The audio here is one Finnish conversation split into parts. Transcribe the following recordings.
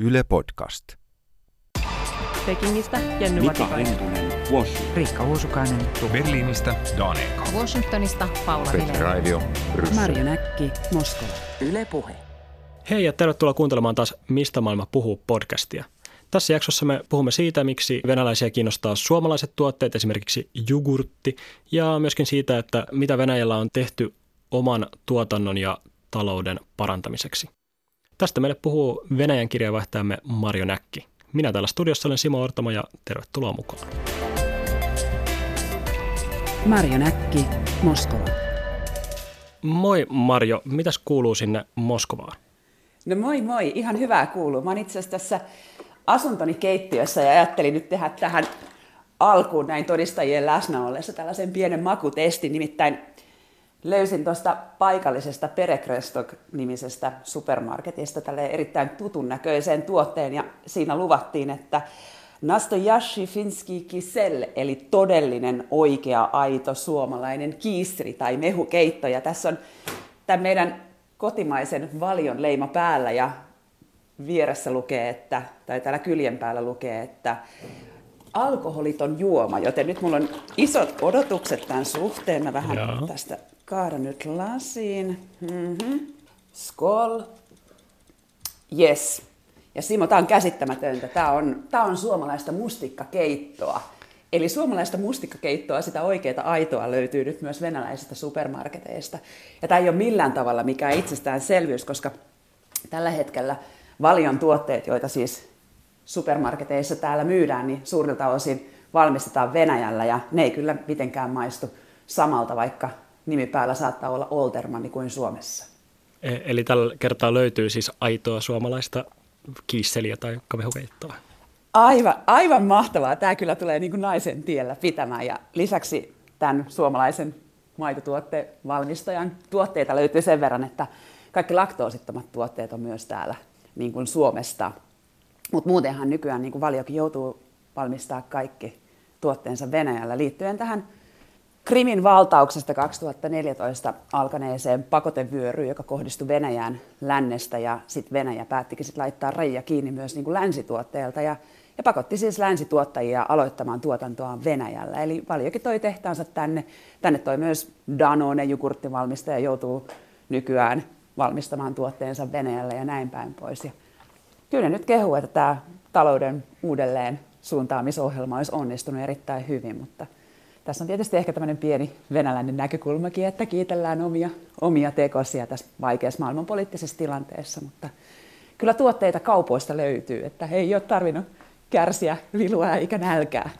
Yle Podcast. Pekingistä Jenny Mika Matikainen. Hentunen, Washington. Riikka Uusukainen, Berliinistä Danek. Washingtonista Paula Vilén. Radio Marjo Näkki, Moskova. Yle Puhe. Hei ja tervetuloa kuuntelemaan taas Mistä maailma puhuu podcastia. Tässä jaksossa me puhumme siitä, miksi venäläisiä kiinnostaa suomalaiset tuotteet, esimerkiksi jogurtti, ja myöskin siitä, että mitä Venäjällä on tehty oman tuotannon ja talouden parantamiseksi. Tästä meille puhuu Venäjän kirjeenvaihtajamme Marjo Näkki. Minä täällä studiossa olen Simo Ortamo ja tervetuloa mukaan. Marjo Näkki, Moskova. Moi Marjo, mitäs kuuluu sinne Moskovaan? No moi moi, ihan hyvää kuuluu. Mä oon itse asiassa tässä asuntoni keittiössä ja ajattelin nyt tehdä tähän alkuun näin todistajien läsnä ollessa tällaisen pienen makutestin. Nimittäin löysin tuosta paikallisesta Perekrestok-nimisestä supermarketista tälle erittäin tutun näköiseen tuotteen ja siinä luvattiin, että Nastoyashi Finski Kisel, eli todellinen, oikea, aito suomalainen kiistri tai mehukeitto. Ja tässä on tämän meidän kotimaisen valion leima päällä ja vieressä lukee, että, tai täällä kyljen päällä lukee, että alkoholiton juoma, joten nyt mulla on isot odotukset tämän suhteen. Mä vähän Joo. tästä kaadan nyt lasiin. Mm-hmm. Skol. Yes. Ja Simo, tämä on käsittämätöntä. Tämä on, tämä on suomalaista mustikkakeittoa. Eli suomalaista mustikkakeittoa, sitä oikeaa aitoa löytyy nyt myös venäläisistä supermarketeista. Ja tämä ei ole millään tavalla mikään itsestäänselvyys, koska tällä hetkellä valion tuotteet, joita siis supermarketeissa täällä myydään, niin suurilta osin valmistetaan Venäjällä ja ne ei kyllä mitenkään maistu samalta, vaikka nimi päällä saattaa olla Oltermanni kuin Suomessa. E- Eli tällä kertaa löytyy siis aitoa suomalaista kiisseliä tai kamehukeittoa. Aivan, aivan mahtavaa. Tämä kyllä tulee niin kuin naisen tiellä pitämään. Ja lisäksi tämän suomalaisen maitotuotteen valmistajan tuotteita löytyy sen verran, että kaikki laktoosittomat tuotteet on myös täällä niin kuin Suomesta. Mutta muutenhan nykyään niin kuin valiokin joutuu valmistaa kaikki tuotteensa Venäjällä liittyen tähän Krimin valtauksesta 2014 alkaneeseen pakotevyöryyn, joka kohdistui Venäjään lännestä ja sitten Venäjä päättikin sit laittaa rajoja kiinni myös niin kuin ja, ja pakotti siis länsituottajia aloittamaan tuotantoaan Venäjällä. Eli valiokin toi tehtaansa tänne. Tänne toi myös Danone, jogurttivalmistaja, joutuu nykyään valmistamaan tuotteensa Venäjällä ja näin päin pois. Ja kyllä nyt kehuu, että tämä talouden uudelleen suuntaamisohjelma olisi onnistunut erittäin hyvin, mutta tässä on tietysti ehkä tämmöinen pieni venäläinen näkökulmakin, että kiitellään omia, omia tekosia tässä vaikeassa maailmanpoliittisessa tilanteessa, mutta kyllä tuotteita kaupoista löytyy, että ei ole tarvinnut kärsiä vilua eikä nälkää.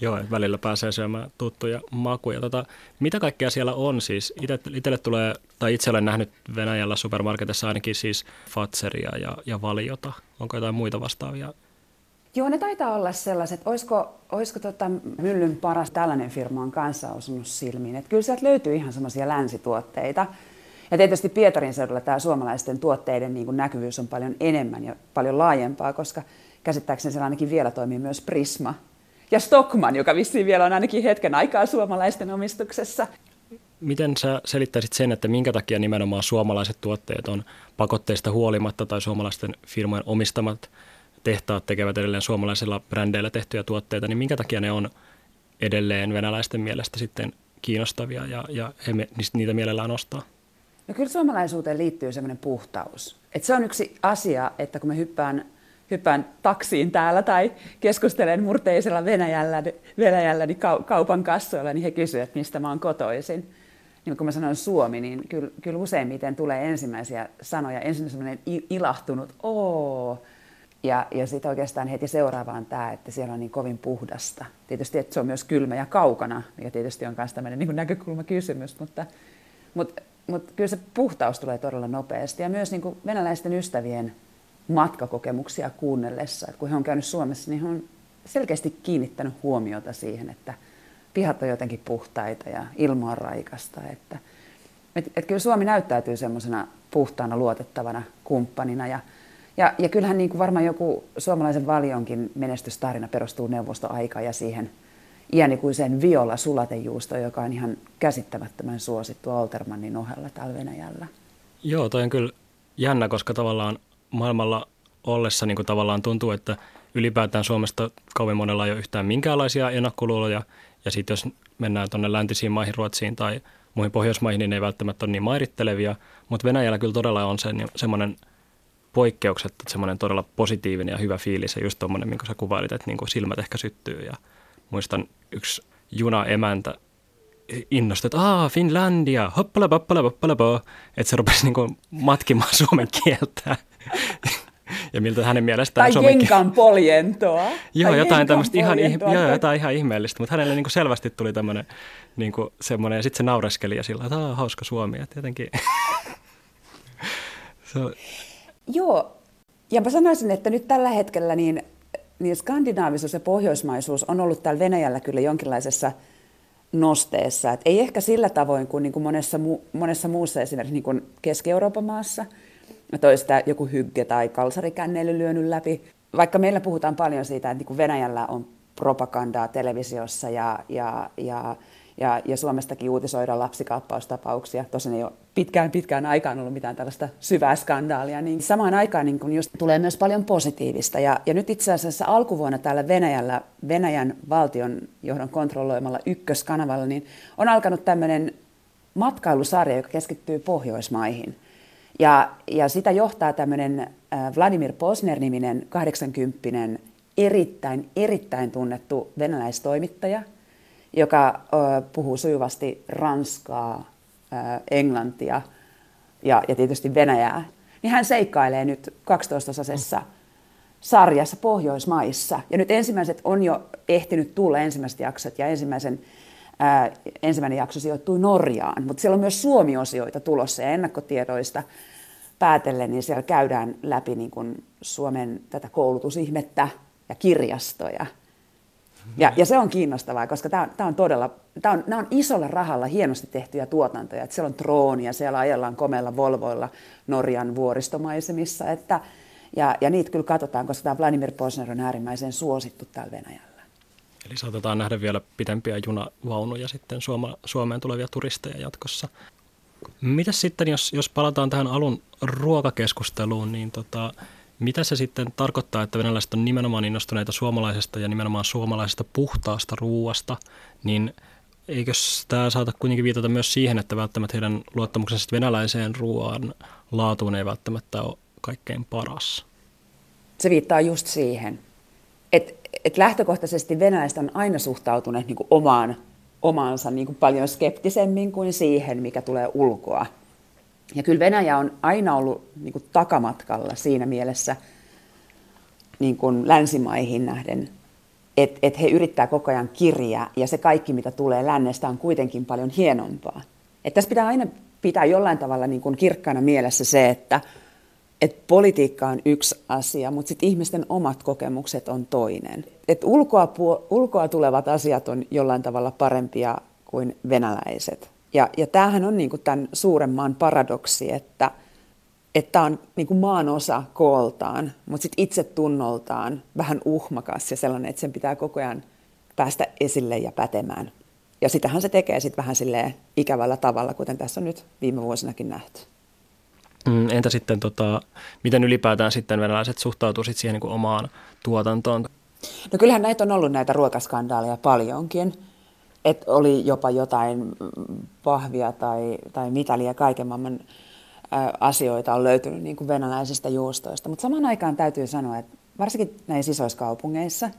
Joo, välillä pääsee syömään tuttuja makuja. Tota, mitä kaikkea siellä on siis? Ite, itelle tulee, tai itse olen nähnyt Venäjällä supermarketissa ainakin siis Fatseria ja, ja Valiota. Onko jotain muita vastaavia? Joo, ne taitaa olla sellaiset. Olisiko, olisiko tota Myllyn paras tällainen firma on kanssa osunut silmiin. Että kyllä sieltä löytyy ihan semmoisia länsituotteita. Ja tietysti Pietarin seudulla tämä suomalaisten tuotteiden niin näkyvyys on paljon enemmän ja paljon laajempaa, koska käsittääkseni siellä ainakin vielä toimii myös Prisma. Ja Stockman, joka vissiin vielä on ainakin hetken aikaa suomalaisten omistuksessa. Miten sä selittäisit sen, että minkä takia nimenomaan suomalaiset tuotteet on pakotteista huolimatta tai suomalaisten firmojen omistamat tehtaat tekevät edelleen suomalaisilla brändeillä tehtyjä tuotteita, niin minkä takia ne on edelleen venäläisten mielestä sitten kiinnostavia ja, ja he me- niitä mielellään ostaa? No kyllä suomalaisuuteen liittyy semmoinen puhtaus. Et se on yksi asia, että kun mä hyppään, hyppään taksiin täällä tai keskustelen murteisella Venäjällä, Venäjällä niin kau- kaupan kassoilla, niin he kysyvät, että mistä mä oon kotoisin. Niin kun mä sanon Suomi, niin kyllä, kyllä useimmiten tulee ensimmäisiä sanoja. Ensin semmoinen ilahtunut, oo, ja, ja sitten oikeastaan heti seuraavaan tämä, että siellä on niin kovin puhdasta. Tietysti, että se on myös kylmä ja kaukana, mikä tietysti on myös tämmöinen niin näkökulmakysymys, mutta, mutta, mutta kyllä se puhtaus tulee todella nopeasti. Ja myös niin kuin venäläisten ystävien matkakokemuksia kuunnellessa, että kun he on käynyt Suomessa, niin he on selkeästi kiinnittänyt huomiota siihen, että pihat on jotenkin puhtaita ja ilma on raikasta. Että, et, et kyllä Suomi näyttäytyy semmoisena puhtaana, luotettavana kumppanina ja ja, ja kyllähän niin kuin varmaan joku suomalaisen valionkin menestystarina perustuu neuvostoaikaan ja siihen iänikuiseen viola sulatejuustoon, joka on ihan käsittämättömän suosittu Altermannin ohella täällä Venäjällä. Joo, toi on kyllä jännä, koska tavallaan maailmalla ollessa niin kuin tavallaan tuntuu, että ylipäätään Suomesta kauan monella ei ole yhtään minkäänlaisia ennakkoluuloja. Ja sitten jos mennään tuonne läntisiin maihin, Ruotsiin tai muihin Pohjoismaihin, niin ne ei välttämättä ole niin mairittelevia. Mutta Venäjällä kyllä todella on se, semmoinen poikkeukset, että semmoinen todella positiivinen ja hyvä fiilis ja just tuommoinen, minkä sä kuvailit, että niin kuin silmät ehkä syttyy ja muistan yksi juna-emäntä innostui, että aah, Finlandia, hoppala, hoppala, hoppala, että se rupesi niin kuin matkimaan suomen kieltä. ja miltä hänen mielestään tai suomen jenkan poljentoa. joo, tai jotain tämmöistä ihan, poljentoa. joo, jotain ihan ihmeellistä, mutta hänelle niin kuin selvästi tuli tämmöinen niin semmoinen, ja sitten se naureskeli ja sillä että hauska Suomi, että jotenkin... se on... Joo, ja mä sanoisin, että nyt tällä hetkellä niin, niin skandinaavisuus ja pohjoismaisuus on ollut täällä Venäjällä kyllä jonkinlaisessa nosteessa. Et ei ehkä sillä tavoin kuin, niin kuin monessa, mu- monessa muussa esimerkiksi niin kuin Keski-Euroopan maassa, toista joku hygge tai kalsarikänneily lyönyt läpi. Vaikka meillä puhutaan paljon siitä, että niin kuin Venäjällä on propagandaa televisiossa ja, ja, ja ja, ja Suomestakin uutisoidaan lapsikaappaustapauksia. Tosin ei ole pitkään pitkään aikaan ollut mitään tällaista syvää skandaalia. Niin samaan aikaan niin kun just tulee myös paljon positiivista. Ja, ja nyt itse asiassa alkuvuonna täällä Venäjällä, Venäjän valtion johdon kontrolloimalla ykköskanavalla, niin on alkanut tämmöinen matkailusarja, joka keskittyy Pohjoismaihin. Ja, ja sitä johtaa tämmöinen Vladimir Posner-niminen 80 erittäin, erittäin tunnettu venäläistoimittaja – joka puhuu sujuvasti ranskaa, englantia ja, ja tietysti venäjää, niin hän seikkailee nyt 12-osaisessa sarjassa Pohjoismaissa. Ja nyt ensimmäiset on jo ehtinyt tulla ensimmäiset jaksot ja ensimmäisen, ää, ensimmäinen jakso sijoittui Norjaan, mutta siellä on myös Suomi-osioita tulossa ja ennakkotiedoista päätellen, niin siellä käydään läpi niin kuin Suomen tätä koulutusihmettä ja kirjastoja – ja, ja se on kiinnostavaa, koska tämä on, tämä on todella, tämä on, nämä on isolla rahalla hienosti tehtyjä tuotantoja. Että siellä on droonia, siellä ajellaan komeilla Volvoilla Norjan vuoristomaisemissa. Että, ja, ja niitä kyllä katsotaan, koska tämä Vladimir Posner on äärimmäisen suosittu täällä Venäjällä. Eli saatetaan nähdä vielä pitempiä junavaunuja sitten Suoma, Suomeen tulevia turisteja jatkossa. Mitäs sitten, jos, jos palataan tähän alun ruokakeskusteluun, niin tota, mitä se sitten tarkoittaa, että venäläiset on nimenomaan innostuneita suomalaisesta ja nimenomaan suomalaisesta puhtaasta ruuasta, niin eikö tämä saata kuitenkin viitata myös siihen, että välttämättä heidän luottamuksensa venäläiseen ruoan laatuun ei välttämättä ole kaikkein paras? Se viittaa just siihen, että et lähtökohtaisesti venäläiset on aina suhtautuneet niin omaan, omaansa niin kuin paljon skeptisemmin kuin siihen, mikä tulee ulkoa. Ja kyllä Venäjä on aina ollut niin kuin takamatkalla siinä mielessä niin kuin länsimaihin nähden, että et he yrittää koko ajan kirjaa ja se kaikki, mitä tulee lännestä, on kuitenkin paljon hienompaa. Et tässä pitää aina pitää jollain tavalla niin kuin kirkkana mielessä se, että et politiikka on yksi asia, mutta sitten ihmisten omat kokemukset on toinen. Et ulkoa, ulkoa tulevat asiat on jollain tavalla parempia kuin venäläiset. Ja, ja tämähän on niin kuin tämän suuren maan paradoksi, että että on niin kuin maan osa kooltaan, mutta sitten itse tunnoltaan vähän uhmakas ja sellainen, että sen pitää koko ajan päästä esille ja pätemään. Ja sitähän se tekee sitten vähän silleen ikävällä tavalla, kuten tässä on nyt viime vuosinakin nähty. Mm, entä sitten, tota, miten ylipäätään sitten venäläiset suhtautuu sit siihen niin kuin omaan tuotantoon? No kyllähän näitä on ollut näitä ruokaskandaaleja paljonkin että oli jopa jotain pahvia tai, tai mitalia kaiken maailman asioita on löytynyt niin kuin venäläisistä juustoista. Mutta samaan aikaan täytyy sanoa, että varsinkin näissä isoissa kaupungeissa,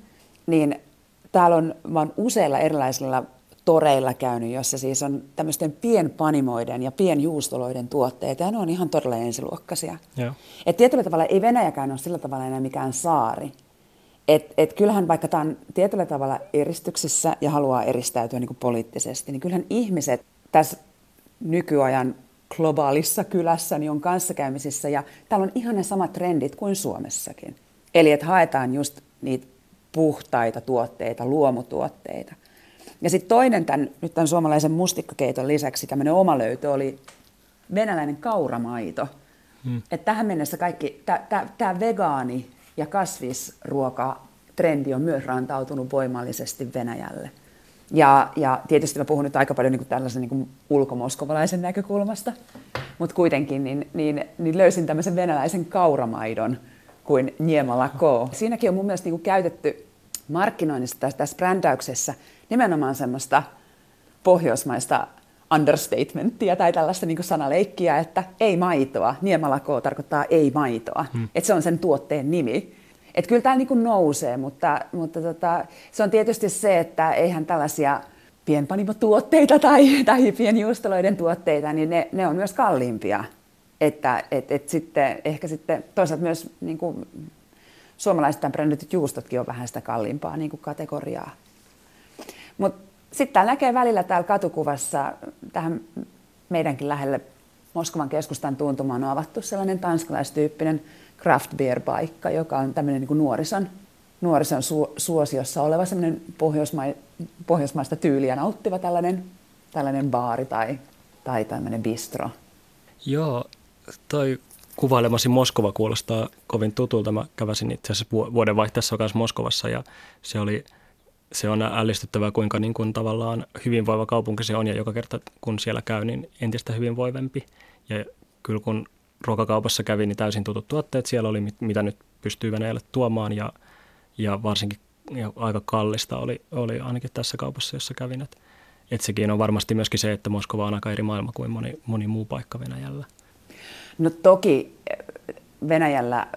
niin täällä on, vaan useilla erilaisilla toreilla käynyt, jossa siis on tämmöisten pienpanimoiden ja pienjuustoloiden tuotteita, ja ne on ihan todella ensiluokkaisia. Et tietyllä tavalla ei Venäjäkään ole sillä tavalla enää mikään saari, et, et kyllähän vaikka tämä on tietyllä tavalla eristyksissä ja haluaa eristäytyä niin poliittisesti, niin kyllähän ihmiset tässä nykyajan globaalissa kylässä niin on kanssakäymisissä ja täällä on ihan ne samat trendit kuin Suomessakin. Eli että haetaan just niitä puhtaita tuotteita, luomutuotteita. Ja sitten toinen tämän, nyt tämän suomalaisen mustikkakeiton lisäksi tämmöinen oma löytö oli venäläinen kauramaito. Hmm. Että tähän mennessä kaikki, tämä vegaani ja kasvisruokatrendi on myös rantautunut voimallisesti Venäjälle. Ja, ja tietysti mä puhun nyt aika paljon niin kuin tällaisen niin kuin ulkomoskovalaisen näkökulmasta, mutta kuitenkin niin, niin, niin löysin tämmöisen venäläisen kauramaidon kuin Niemala K. Siinäkin on mun mielestä niin kuin käytetty markkinoinnissa tässä, tässä brändäyksessä nimenomaan semmoista pohjoismaista understatementtia tai tällaista niin sanaleikkiä, että ei maitoa. Niemala K tarkoittaa ei maitoa. Hmm. Että se on sen tuotteen nimi. Että kyllä tämä niin nousee, mutta, mutta tota, se on tietysti se, että eihän tällaisia pienpanimotuotteita tai, tai pienjuustoloiden tuotteita, niin ne, ne on myös kalliimpia. Että et, et sitten, ehkä sitten toisaalta myös niin kuin, suomalaiset brändityt juustotkin on vähän sitä kalliimpaa niin kuin kategoriaa. Mutta sitten täällä näkee välillä täällä katukuvassa tähän meidänkin lähelle Moskovan keskustan tuntumaan on avattu sellainen tanskalaistyyppinen craft beer paikka, joka on tämmöinen niin kuin nuorison, nuorison su- suosiossa oleva semmoinen pohjoisma- pohjoismaista tyyliä nauttiva tällainen, tällainen baari tai, tai tämmöinen bistro. Joo, toi kuvailemasi Moskova kuulostaa kovin tutulta. Mä käväsin itse asiassa vuoden vaihteessa kanssa Moskovassa ja se oli se on ällistyttävää, kuinka niin kuin tavallaan hyvinvoiva kaupunki se on ja joka kerta kun siellä käy, niin entistä hyvinvoivempi. Ja kyllä kun ruokakaupassa kävi, niin täysin tutut tuotteet siellä oli, mitä nyt pystyy Venäjälle tuomaan ja, ja varsinkin ja aika kallista oli, oli ainakin tässä kaupassa, jossa kävin. Et, et sekin on varmasti myöskin se, että Moskova on aika eri maailma kuin moni, moni muu paikka Venäjällä. No toki Venäjällä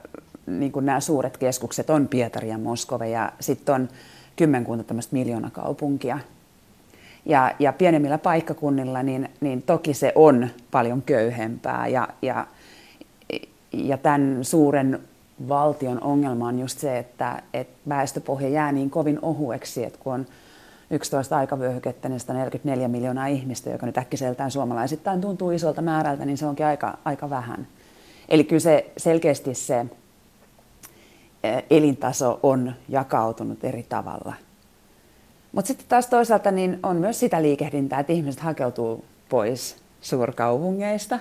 niin nämä suuret keskukset on Pietari ja Moskova ja sitten on kymmenkunta tämmöistä miljoonakaupunkia. Ja, ja pienemmillä paikkakunnilla niin, niin toki se on paljon köyhempää ja, ja, ja tämän suuren valtion ongelma on just se, että, että väestöpohja jää niin kovin ohueksi, että kun on 11 aikavyöhykettä, niin 144 miljoonaa ihmistä, joka nyt äkkiseltään suomalaisittain tuntuu isolta määrältä, niin se onkin aika, aika vähän. Eli kyllä se selkeästi se elintaso on jakautunut eri tavalla. Mutta sitten taas toisaalta niin on myös sitä liikehdintää, että ihmiset hakeutuu pois suurkaupungeista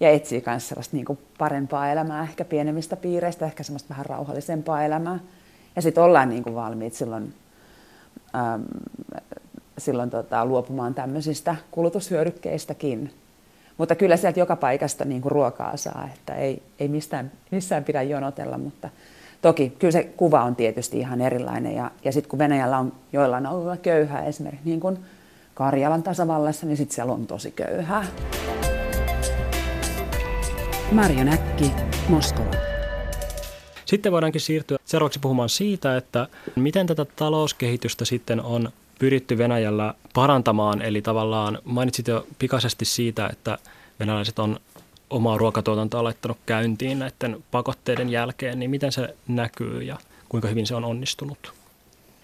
ja etsii myös sellaista niin parempaa elämää, ehkä pienemmistä piireistä, ehkä semmoista vähän rauhallisempaa elämää. Ja sitten ollaan niin kuin valmiit silloin, äm, silloin tota, luopumaan tämmöisistä kulutushyödykkeistäkin. Mutta kyllä sieltä joka paikasta niin kuin ruokaa saa, että ei, ei mistään, missään pidä jonotella, mutta Toki kyllä se kuva on tietysti ihan erilainen ja, ja sitten kun Venäjällä on joillain alueilla köyhää, esimerkiksi niin kuin Karjalan tasavallassa, niin sitten siellä on tosi köyhää. Marjo Näkki, Moskova. Sitten voidaankin siirtyä seuraavaksi puhumaan siitä, että miten tätä talouskehitystä sitten on pyritty Venäjällä parantamaan. Eli tavallaan mainitsit jo pikaisesti siitä, että venäläiset on omaa ruokatuotantoa laittanut käyntiin näiden pakotteiden jälkeen, niin miten se näkyy ja kuinka hyvin se on onnistunut?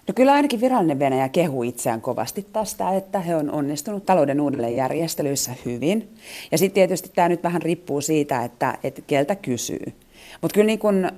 No kyllä ainakin virallinen Venäjä kehuu itseään kovasti tästä, että he on onnistunut talouden uudelleenjärjestelyissä hyvin. Ja sitten tietysti tämä nyt vähän riippuu siitä, että, että keltä kysyy. Mutta kyllä niin kun,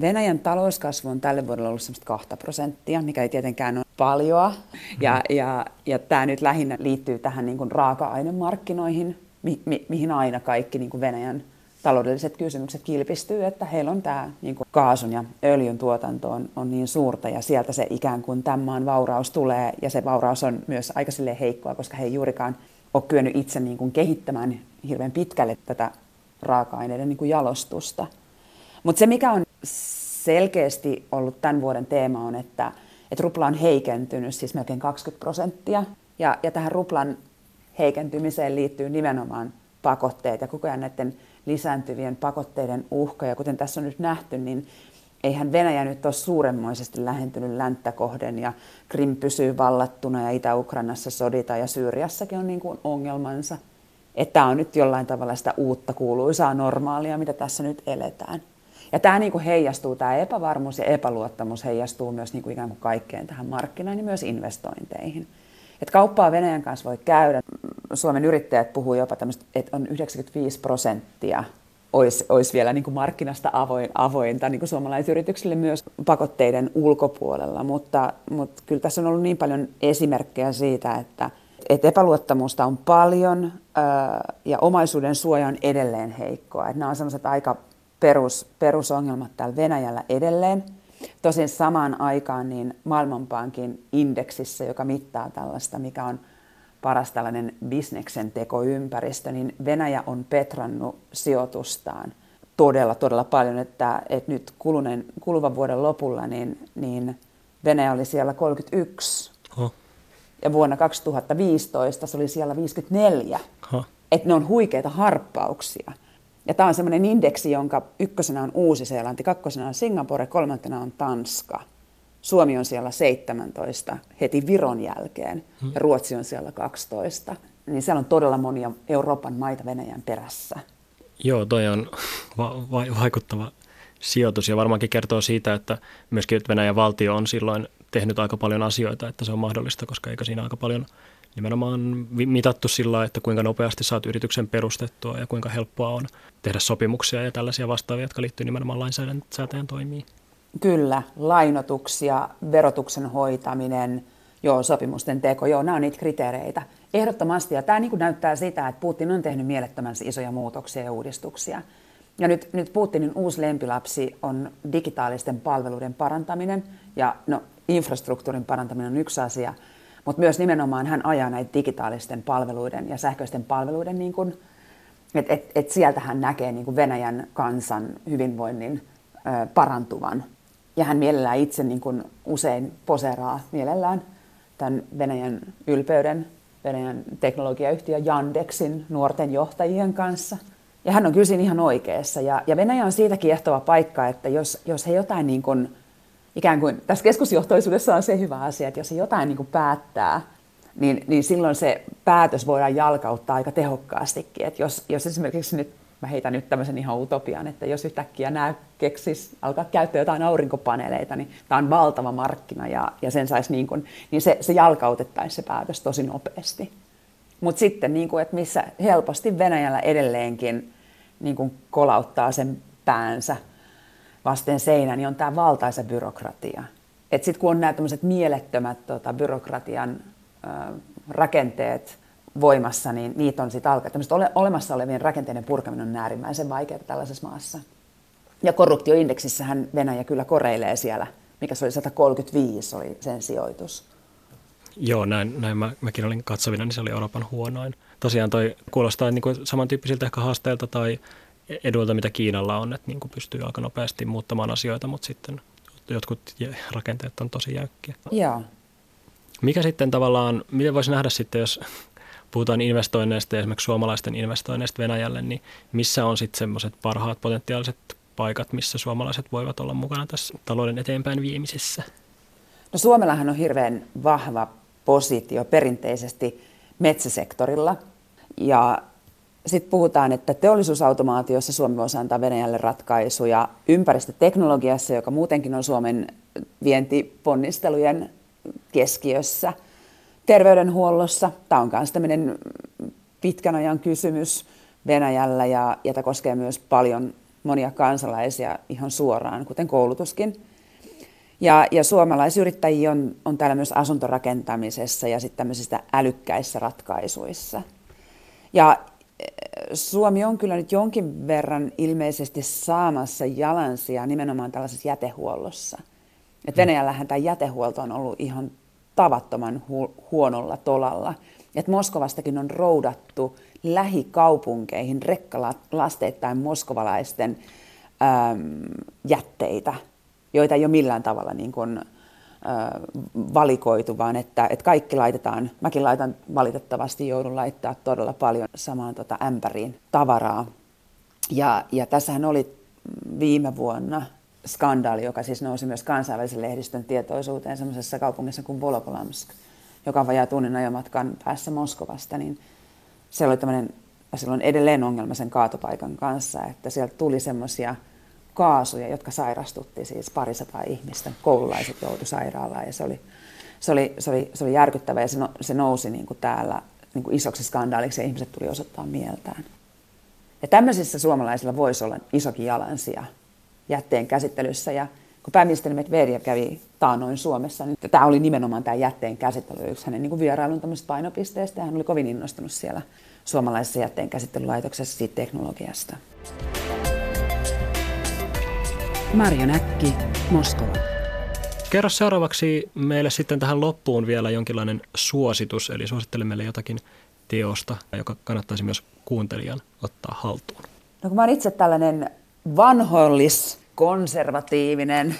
Venäjän talouskasvu on tälle vuodelle ollut semmoista kahta prosenttia, mikä ei tietenkään ole paljoa. Ja, ja, ja tämä nyt lähinnä liittyy tähän niin kun raaka-ainemarkkinoihin, mi, mi, mihin aina kaikki niin kuin Venäjän taloudelliset kysymykset kilpistyy, että heillä on tämä niin kuin kaasun ja öljyn tuotanto on, on niin suurta ja sieltä se ikään kuin tämän maan vauraus tulee ja se vauraus on myös aika heikkoa, koska he ei juurikaan ole kyennyt itse niin kuin kehittämään hirveän pitkälle tätä raaka-aineiden niin kuin jalostusta. Mutta se, mikä on selkeästi ollut tämän vuoden teema on, että, että rupla on heikentynyt siis melkein 20 prosenttia. Ja, ja tähän ruplan heikentymiseen liittyy nimenomaan pakotteet ja koko ajan näiden lisääntyvien pakotteiden uhka. Ja kuten tässä on nyt nähty, niin eihän Venäjä nyt ole suuremmoisesti lähentynyt länttä kohden ja Krim pysyy vallattuna ja Itä-Ukrainassa sodita ja Syyriassakin on niin kuin ongelmansa. Että tämä on nyt jollain tavalla sitä uutta kuuluisaa normaalia, mitä tässä nyt eletään. Ja tämä niin kuin heijastuu, tämä epävarmuus ja epäluottamus heijastuu myös niin kuin ikään kuin kaikkeen tähän markkinaan ja myös investointeihin. Että kauppaa Venäjän kanssa voi käydä. Suomen yrittäjät puhuu jopa tämmöistä, että on 95 prosenttia olisi, olisi vielä niin kuin markkinasta avoin, avointa niin kuin suomalaisyrityksille myös pakotteiden ulkopuolella, mutta, mutta kyllä tässä on ollut niin paljon esimerkkejä siitä, että, että epäluottamusta on paljon ja omaisuuden suoja on edelleen heikkoa. Että nämä on sellaiset aika perus, perusongelmat täällä Venäjällä edelleen. Tosin samaan aikaan niin Maailmanpankin indeksissä, joka mittaa tällaista, mikä on paras tällainen bisneksen tekoympäristö, niin Venäjä on petrannut sijoitustaan todella, todella paljon, että, että nyt kulunen, kuluvan vuoden lopulla niin, niin Venäjä oli siellä 31 Oh. ja vuonna 2015 se oli siellä 54. Ha. Että ne on huikeita harppauksia. Ja tämä on semmoinen indeksi, jonka ykkösenä on Uusi-Seelanti, kakkosena on Singapore, kolmantena on Tanska. Suomi on siellä 17 heti Viron jälkeen ja Ruotsi on siellä 12. Niin siellä on todella monia Euroopan maita Venäjän perässä. Joo, toi on va- va- vaikuttava sijoitus ja varmaankin kertoo siitä, että myöskin Venäjän valtio on silloin tehnyt aika paljon asioita, että se on mahdollista, koska eikä siinä aika paljon nimenomaan mitattu sillä että kuinka nopeasti saat yrityksen perustettua ja kuinka helppoa on tehdä sopimuksia ja tällaisia vastaavia, jotka liittyy nimenomaan lainsäätäjän toimiin. Kyllä, lainotuksia, verotuksen hoitaminen, joo, sopimusten teko, joo, nämä on niitä kriteereitä. Ehdottomasti, ja tämä niin näyttää sitä, että Putin on tehnyt mielettömän isoja muutoksia ja uudistuksia. Ja nyt, nyt Putinin uusi lempilapsi on digitaalisten palveluiden parantaminen, ja no, infrastruktuurin parantaminen on yksi asia, mutta myös nimenomaan hän ajaa näitä digitaalisten palveluiden ja sähköisten palveluiden, niin kuin, että et, et sieltä hän näkee niin kuin Venäjän kansan hyvinvoinnin parantuvan. Ja hän mielellään itse niin kuin usein poseeraa mielellään tämän Venäjän ylpeyden, Venäjän teknologiayhtiö Yandexin nuorten johtajien kanssa. Ja hän on kyllä siinä ihan oikeassa. Ja, ja Venäjä on siitä kiehtova paikka, että jos, jos he jotain niin kuin, ikään kuin, tässä keskusjohtoisuudessa on se hyvä asia, että jos he jotain niin kuin päättää, niin, niin silloin se päätös voidaan jalkauttaa aika tehokkaastikin. Että jos, jos esimerkiksi nyt, mä heitän nyt tämmöisen ihan utopian, että jos yhtäkkiä nämä keksis alkaa käyttää jotain aurinkopaneeleita, niin tämä on valtava markkina ja, ja sen saisi niin kuin, niin se, se jalkautettaisiin se päätös tosi nopeasti. Mutta sitten, niin kuin, että missä helposti Venäjällä edelleenkin niin kuin kolauttaa sen päänsä vasten seinän, niin on tämä valtaisa byrokratia. Että sitten kun on nämä tämmöiset mielettömät tota, byrokratian ö, rakenteet voimassa, niin niitä on sitten alkaa. Tämmöiset ole, olemassa olevien rakenteiden purkaminen on äärimmäisen vaikeaa tällaisessa maassa. Ja korruptioindeksissähän Venäjä kyllä koreilee siellä, mikä se oli 135 oli sen sijoitus. Joo, näin, näin mä, mäkin olin katsovina, niin se oli Euroopan huonoin. Tosiaan toi kuulostaa niin kuin samantyyppisiltä ehkä haasteilta tai eduilta, mitä Kiinalla on, että niin kuin pystyy aika nopeasti muuttamaan asioita, mutta sitten jotkut rakenteet on tosi jäykkiä. Joo. Mikä sitten tavallaan, miten voisi nähdä sitten, jos puhutaan investoinneista ja esimerkiksi suomalaisten investoinneista Venäjälle, niin missä on sitten semmoiset parhaat potentiaaliset paikat, missä suomalaiset voivat olla mukana tässä talouden eteenpäin viemisessä? No Suomellahan on hirveän vahva positio perinteisesti metsäsektorilla. Ja sitten puhutaan, että teollisuusautomaatiossa Suomi voisi antaa Venäjälle ratkaisuja ympäristöteknologiassa, joka muutenkin on Suomen vientiponnistelujen keskiössä. Terveydenhuollossa, tämä on myös tämmöinen pitkän ajan kysymys Venäjällä ja, ja tämä koskee myös paljon monia kansalaisia ihan suoraan, kuten koulutuskin. Ja, ja suomalaisyrittäjiä on, on täällä myös asuntorakentamisessa ja sitten tämmöisissä älykkäissä ratkaisuissa. Ja Suomi on kyllä nyt jonkin verran ilmeisesti saamassa jalansia nimenomaan tällaisessa jätehuollossa. Et Venäjällähän tämä jätehuolto on ollut ihan tavattoman hu- huonolla tolalla. Et Moskovastakin on roudattu lähikaupunkeihin rekkalasteittain moskovalaisten äm, jätteitä, joita ei ole millään tavalla niin kuin, ä, valikoitu, vaan että, että kaikki laitetaan, mäkin laitan valitettavasti, joudun laittaa todella paljon samaan tota ämpäriin tavaraa. Ja, ja tässähän oli viime vuonna skandaali, joka siis nousi myös kansainvälisen lehdistön tietoisuuteen semmoisessa kaupungissa kuin Volokolamsk, joka on vajaa tunnin ajomatkan päässä Moskovasta, niin siellä oli tämmöinen, silloin edelleen ongelma sen kaatopaikan kanssa, että sieltä tuli semmoisia kaasuja, jotka sairastutti siis parisataa ihmistä. Koululaiset joutui sairaalaan ja se oli, se oli, se oli, se oli järkyttävä ja se, no, se nousi niin kuin täällä niin kuin isoksi skandaaliksi ja ihmiset tuli osoittaa mieltään. Ja tämmöisissä suomalaisilla voisi olla isokin jalansija jätteen käsittelyssä ja kun pääministeri Medvedev kävi taanoin Suomessa, niin tämä oli nimenomaan tämä jätteen käsittely yksi hänen niin vierailun painopisteestä ja hän oli kovin innostunut siellä suomalaisessa jätteen käsittelylaitoksessa siitä teknologiasta. Marjo Näkki, Moskova. Kerro seuraavaksi meille sitten tähän loppuun vielä jonkinlainen suositus, eli suosittele meille jotakin teosta, joka kannattaisi myös kuuntelijan ottaa haltuun. No kun mä olen itse tällainen vanhollis, konservatiivinen,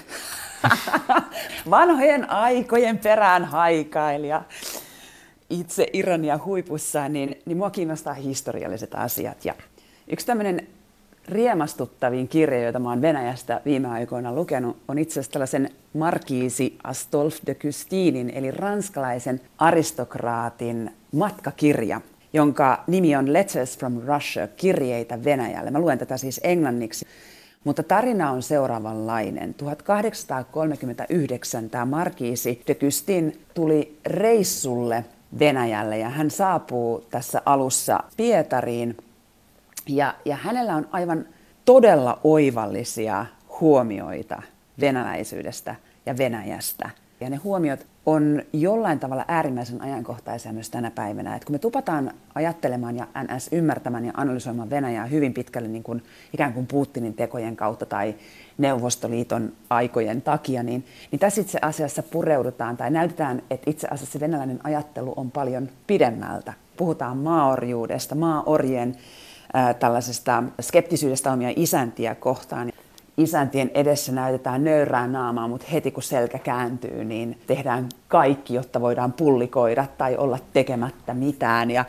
vanhojen aikojen perään haikailija, itse ironia huipussaan, niin, niin mua kiinnostaa historialliset asiat. Ja yksi tämmöinen riemastuttavin kirja, joita mä oon Venäjästä viime aikoina lukenut, on itse asiassa tällaisen Markiisi Astolf de Custinin, eli ranskalaisen aristokraatin matkakirja, jonka nimi on Letters from Russia, kirjeitä Venäjälle. Mä luen tätä siis englanniksi. Mutta tarina on seuraavanlainen. 1839 tämä Markiisi de Custin tuli reissulle Venäjälle ja hän saapuu tässä alussa Pietariin ja, ja hänellä on aivan todella oivallisia huomioita venäläisyydestä ja Venäjästä. Ja ne huomiot on jollain tavalla äärimmäisen ajankohtaisia myös tänä päivänä. Et kun me tupataan ajattelemaan ja NS ymmärtämään ja analysoimaan Venäjää hyvin pitkälle niin kuin ikään kuin Putinin tekojen kautta tai Neuvostoliiton aikojen takia, niin, niin tässä itse asiassa pureudutaan tai näytetään, että itse asiassa venäläinen ajattelu on paljon pidemmältä. Puhutaan maaorjuudesta, maaorjen tällaisesta skeptisyydestä omia isäntiä kohtaan. Isäntien edessä näytetään nöyrää naamaa, mutta heti kun selkä kääntyy, niin tehdään kaikki, jotta voidaan pullikoida tai olla tekemättä mitään. Ja,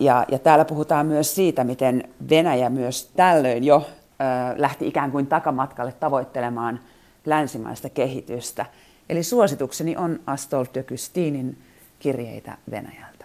ja, ja täällä puhutaan myös siitä, miten Venäjä myös tällöin jo äh, lähti ikään kuin takamatkalle tavoittelemaan länsimaista kehitystä. Eli suositukseni on Astolf de Kystinin kirjeitä Venäjältä.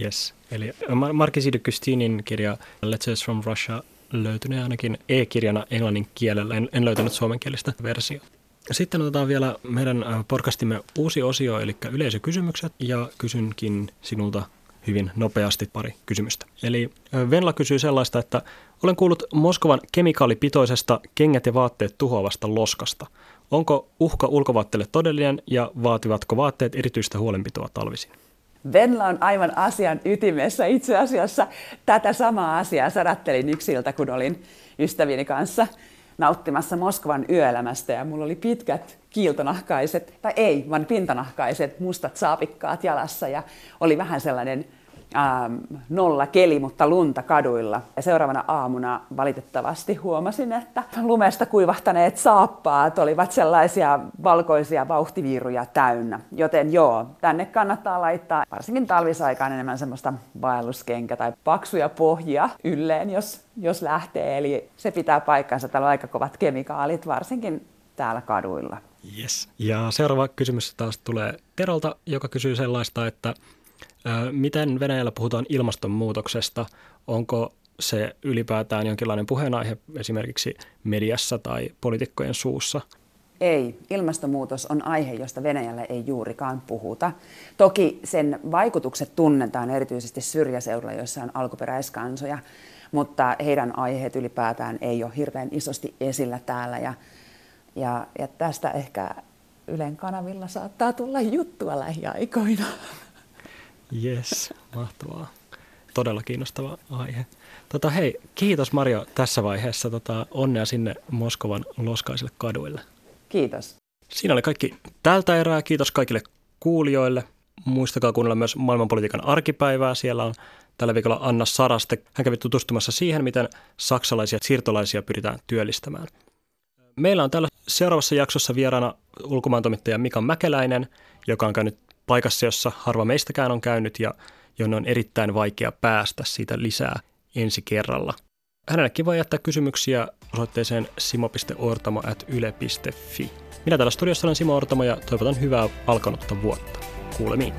Yes, eli Markisi de Custinin kirja Letters from Russia löytynee ainakin e-kirjana englannin kielellä. En, en löytänyt suomenkielistä versiota. Sitten otetaan vielä meidän podcastimme uusi osio, eli yleisökysymykset, ja kysynkin sinulta hyvin nopeasti pari kysymystä. Eli Venla kysyy sellaista, että olen kuullut Moskovan kemikaalipitoisesta kengät ja vaatteet tuhoavasta loskasta. Onko uhka ulkovaatteille todellinen ja vaativatko vaatteet erityistä huolenpitoa talvisin? Venla on aivan asian ytimessä. Itse asiassa tätä samaa asiaa sadattelin yksiltä, kun olin ystävieni kanssa nauttimassa Moskovan yöelämästä ja mulla oli pitkät kiiltonahkaiset, tai ei, vaan pintanahkaiset mustat saapikkaat jalassa ja oli vähän sellainen ähm, nolla keli, mutta lunta kaduilla. Ja seuraavana aamuna valitettavasti huomasin, että lumesta kuivahtaneet saappaat olivat sellaisia valkoisia vauhtiviiruja täynnä. Joten joo, tänne kannattaa laittaa varsinkin talvisaikaan enemmän semmoista vaelluskenkä tai paksuja pohjia ylleen, jos, jos lähtee. Eli se pitää paikkansa. Täällä on aika kovat kemikaalit, varsinkin täällä kaduilla. Yes. Ja seuraava kysymys taas tulee Terolta, joka kysyy sellaista, että Miten Venäjällä puhutaan ilmastonmuutoksesta? Onko se ylipäätään jonkinlainen puheenaihe esimerkiksi mediassa tai poliitikkojen suussa? Ei. Ilmastonmuutos on aihe, josta Venäjällä ei juurikaan puhuta. Toki sen vaikutukset tunnetaan erityisesti syrjäseudulla, joissa on alkuperäiskansoja, mutta heidän aiheet ylipäätään ei ole hirveän isosti esillä täällä. Ja, ja, ja tästä ehkä Ylen kanavilla saattaa tulla juttua lähiaikoina. Yes, mahtavaa. Todella kiinnostava aihe. Tota, hei, kiitos Mario tässä vaiheessa. Tota, onnea sinne Moskovan loskaisille kaduille. Kiitos. Siinä oli kaikki tältä erää. Kiitos kaikille kuulijoille. Muistakaa kuunnella myös maailmanpolitiikan arkipäivää. Siellä on tällä viikolla Anna Saraste. Hän kävi tutustumassa siihen, miten saksalaisia siirtolaisia pyritään työllistämään. Meillä on täällä seuraavassa jaksossa vieraana ulkomaantoimittaja Mika Mäkeläinen, joka on käynyt paikassa, jossa harva meistäkään on käynyt ja jonne on erittäin vaikea päästä siitä lisää ensi kerralla. Hänellekin voi jättää kysymyksiä osoitteeseen simo.ortamo.yle.fi. Minä täällä studiossa olen Simo Ortamo ja toivotan hyvää alkanutta vuotta. Kuulemiin.